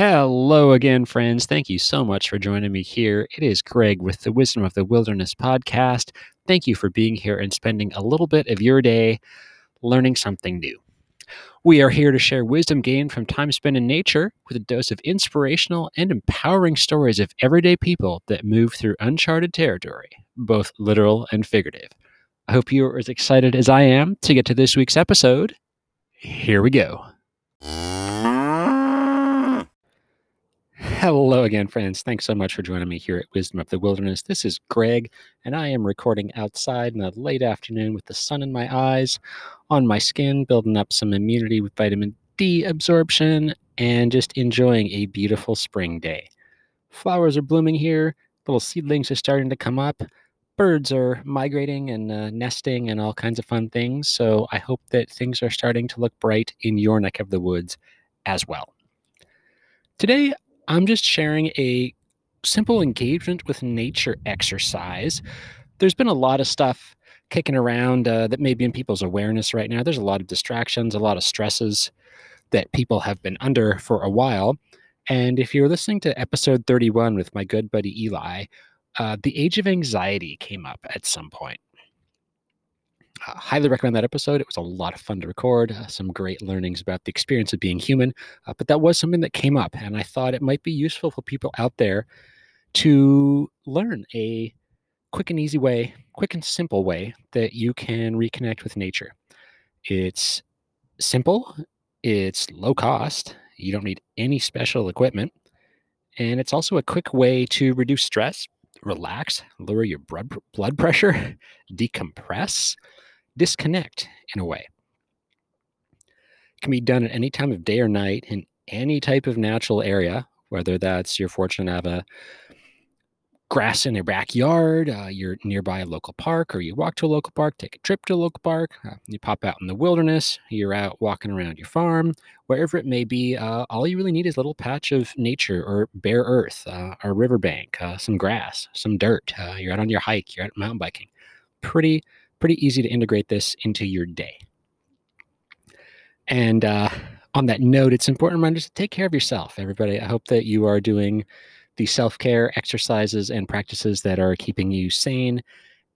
Hello again, friends. Thank you so much for joining me here. It is Greg with the Wisdom of the Wilderness podcast. Thank you for being here and spending a little bit of your day learning something new. We are here to share wisdom gained from time spent in nature with a dose of inspirational and empowering stories of everyday people that move through uncharted territory, both literal and figurative. I hope you are as excited as I am to get to this week's episode. Here we go. Hello again, friends. Thanks so much for joining me here at Wisdom of the Wilderness. This is Greg, and I am recording outside in the late afternoon with the sun in my eyes, on my skin, building up some immunity with vitamin D absorption, and just enjoying a beautiful spring day. Flowers are blooming here, little seedlings are starting to come up, birds are migrating and uh, nesting, and all kinds of fun things. So I hope that things are starting to look bright in your neck of the woods as well. Today, I'm just sharing a simple engagement with nature exercise. There's been a lot of stuff kicking around uh, that may be in people's awareness right now. There's a lot of distractions, a lot of stresses that people have been under for a while. And if you're listening to episode 31 with my good buddy Eli, uh, the age of anxiety came up at some point. Uh, highly recommend that episode. It was a lot of fun to record, uh, some great learnings about the experience of being human. Uh, but that was something that came up, and I thought it might be useful for people out there to learn a quick and easy way, quick and simple way that you can reconnect with nature. It's simple, it's low cost, you don't need any special equipment, and it's also a quick way to reduce stress, relax, lower your blood, blood pressure, decompress disconnect in a way. It can be done at any time of day or night in any type of natural area, whether that's you're fortunate to have a grass in your backyard, uh, you're nearby a local park, or you walk to a local park, take a trip to a local park, uh, you pop out in the wilderness, you're out walking around your farm, wherever it may be. Uh, all you really need is a little patch of nature or bare earth, uh, a riverbank, uh, some grass, some dirt. Uh, you're out on your hike, you're out mountain biking. Pretty pretty easy to integrate this into your day. And uh, on that note, it's important reminder to take care of yourself, everybody. I hope that you are doing the self care exercises and practices that are keeping you sane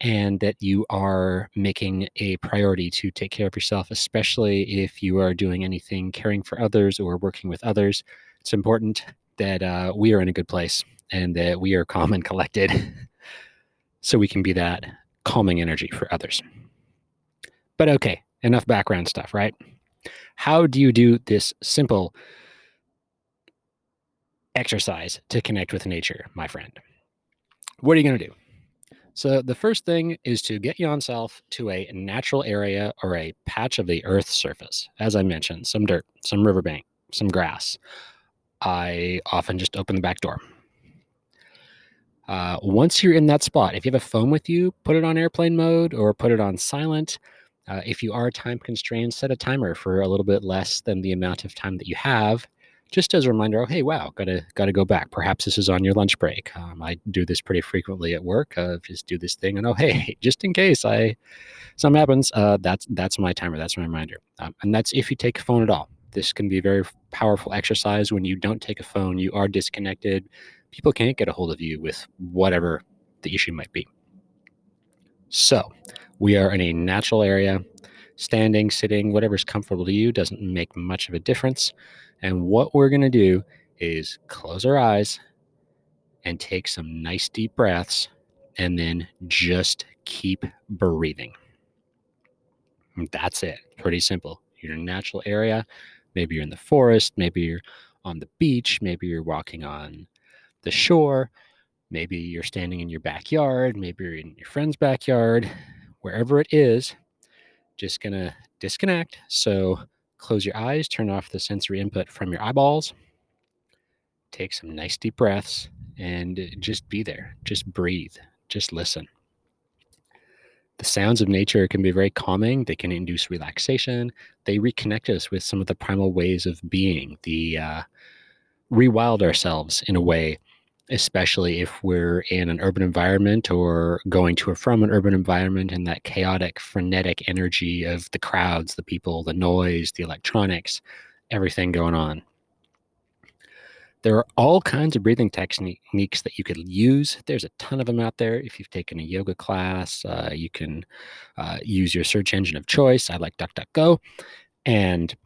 and that you are making a priority to take care of yourself, especially if you are doing anything caring for others or working with others. It's important that uh, we are in a good place and that we are calm and collected so we can be that calming energy for others. But okay, enough background stuff, right? How do you do this simple exercise to connect with nature, my friend? What are you going to do? So, the first thing is to get yourself to a natural area or a patch of the earth's surface. As I mentioned, some dirt, some riverbank, some grass. I often just open the back door. Uh, once you're in that spot, if you have a phone with you, put it on airplane mode or put it on silent. Uh, if you are time constrained, set a timer for a little bit less than the amount of time that you have, just as a reminder. Oh, hey, wow, gotta gotta go back. Perhaps this is on your lunch break. Um, I do this pretty frequently at work. Uh, just do this thing, and oh, hey, just in case I something happens, uh, that's that's my timer. That's my reminder, um, and that's if you take a phone at all. This can be a very powerful exercise. When you don't take a phone, you are disconnected people can't get a hold of you with whatever the issue might be. So, we are in a natural area. Standing, sitting, whatever's comfortable to you doesn't make much of a difference. And what we're going to do is close our eyes and take some nice deep breaths and then just keep breathing. That's it. Pretty simple. You're in a natural area. Maybe you're in the forest. Maybe you're on the beach. Maybe you're walking on the shore. Maybe you're standing in your backyard. Maybe you're in your friend's backyard. Wherever it is, just going to disconnect. So close your eyes, turn off the sensory input from your eyeballs, take some nice deep breaths, and just be there. Just breathe. Just listen. The sounds of nature can be very calming. They can induce relaxation. They reconnect us with some of the primal ways of being, the uh, rewild ourselves in a way especially if we're in an urban environment or going to or from an urban environment and that chaotic, frenetic energy of the crowds, the people, the noise, the electronics, everything going on. There are all kinds of breathing techniques that you could use. There's a ton of them out there. If you've taken a yoga class, uh, you can uh, use your search engine of choice. I like DuckDuckGo and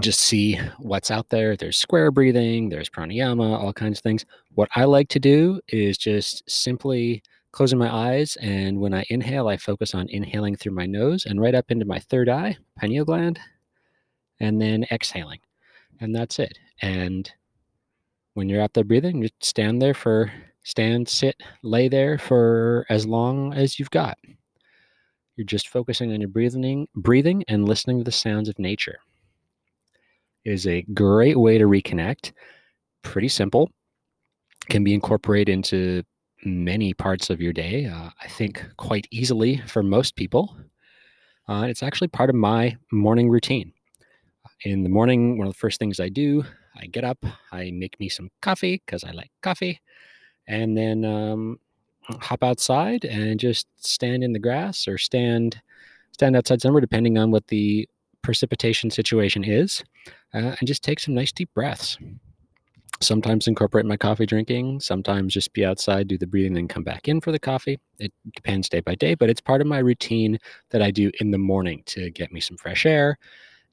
just see what's out there. There's square breathing, there's pranayama, all kinds of things. What I like to do is just simply closing my eyes. And when I inhale, I focus on inhaling through my nose and right up into my third eye, pineal gland, and then exhaling. And that's it. And when you're out there breathing, you stand there for stand, sit, lay there for as long as you've got. You're just focusing on your breathing, breathing and listening to the sounds of nature. Is a great way to reconnect. Pretty simple. Can be incorporated into many parts of your day. Uh, I think quite easily for most people. Uh, it's actually part of my morning routine. In the morning, one of the first things I do, I get up, I make me some coffee because I like coffee, and then um, hop outside and just stand in the grass or stand stand outside somewhere, depending on what the precipitation situation is, uh, and just take some nice deep breaths sometimes incorporate my coffee drinking, sometimes just be outside, do the breathing, then come back in for the coffee. It depends day by day, but it's part of my routine that I do in the morning to get me some fresh air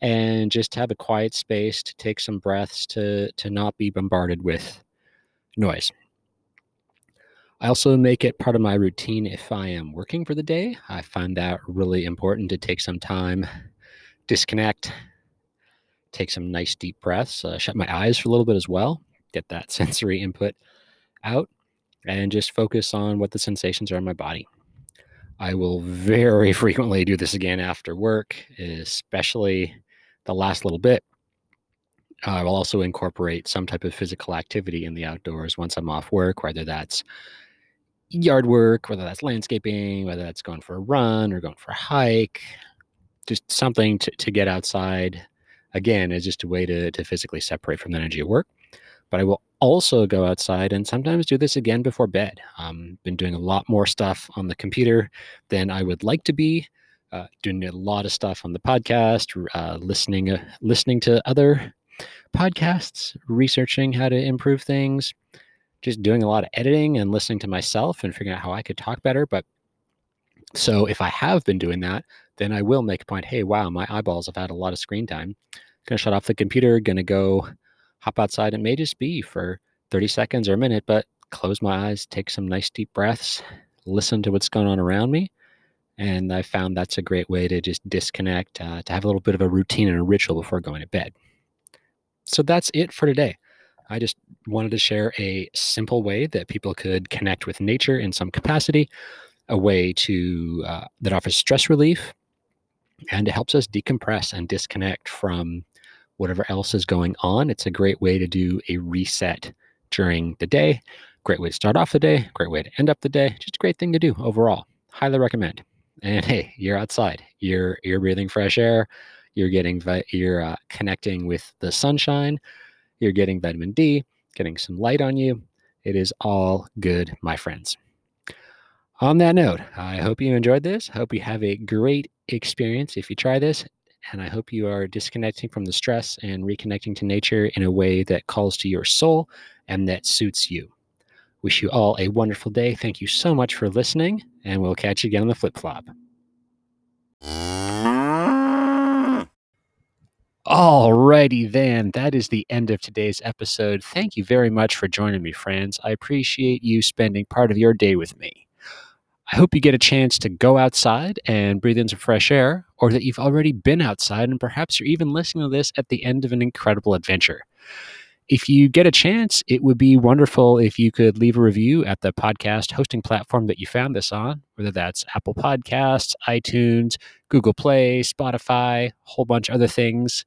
and just have a quiet space to take some breaths to to not be bombarded with noise. I also make it part of my routine if I am working for the day. I find that really important to take some time, disconnect, take some nice deep breaths, uh, shut my eyes for a little bit as well get that sensory input out and just focus on what the sensations are in my body. I will very frequently do this again after work, especially the last little bit. I will also incorporate some type of physical activity in the outdoors once I'm off work, whether that's yard work, whether that's landscaping, whether that's going for a run or going for a hike, just something to, to get outside. Again, is just a way to, to physically separate from the energy of work but I will also go outside and sometimes do this again before bed. Um, been doing a lot more stuff on the computer than I would like to be. Uh, doing a lot of stuff on the podcast, uh, listening, uh, listening to other podcasts, researching how to improve things, just doing a lot of editing and listening to myself and figuring out how I could talk better. But so if I have been doing that, then I will make a point. Hey, wow, my eyeballs have had a lot of screen time. Gonna shut off the computer. Gonna go hop outside. It may just be for 30 seconds or a minute, but close my eyes, take some nice deep breaths, listen to what's going on around me. And I found that's a great way to just disconnect, uh, to have a little bit of a routine and a ritual before going to bed. So that's it for today. I just wanted to share a simple way that people could connect with nature in some capacity, a way to uh, that offers stress relief, and it helps us decompress and disconnect from whatever else is going on. It's a great way to do a reset during the day. Great way to start off the day, great way to end up the day. Just a great thing to do overall. Highly recommend. And hey, you're outside. You're you're breathing fresh air. You're getting you're uh, connecting with the sunshine. You're getting vitamin D, getting some light on you. It is all good, my friends. On that note, I hope you enjoyed this. Hope you have a great experience if you try this. And I hope you are disconnecting from the stress and reconnecting to nature in a way that calls to your soul and that suits you. Wish you all a wonderful day. Thank you so much for listening, and we'll catch you again on the flip flop. Alrighty then, that is the end of today's episode. Thank you very much for joining me, friends. I appreciate you spending part of your day with me. I hope you get a chance to go outside and breathe in some fresh air, or that you've already been outside and perhaps you're even listening to this at the end of an incredible adventure. If you get a chance, it would be wonderful if you could leave a review at the podcast hosting platform that you found this on, whether that's Apple Podcasts, iTunes, Google Play, Spotify, a whole bunch of other things.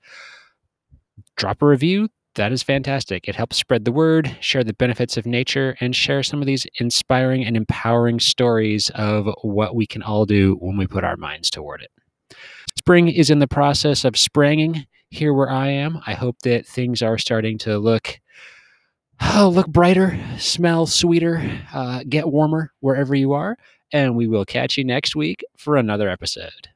Drop a review that is fantastic. It helps spread the word, share the benefits of nature, and share some of these inspiring and empowering stories of what we can all do when we put our minds toward it. Spring is in the process of springing here where I am. I hope that things are starting to look oh, look brighter, smell sweeter, uh, get warmer wherever you are. And we will catch you next week for another episode.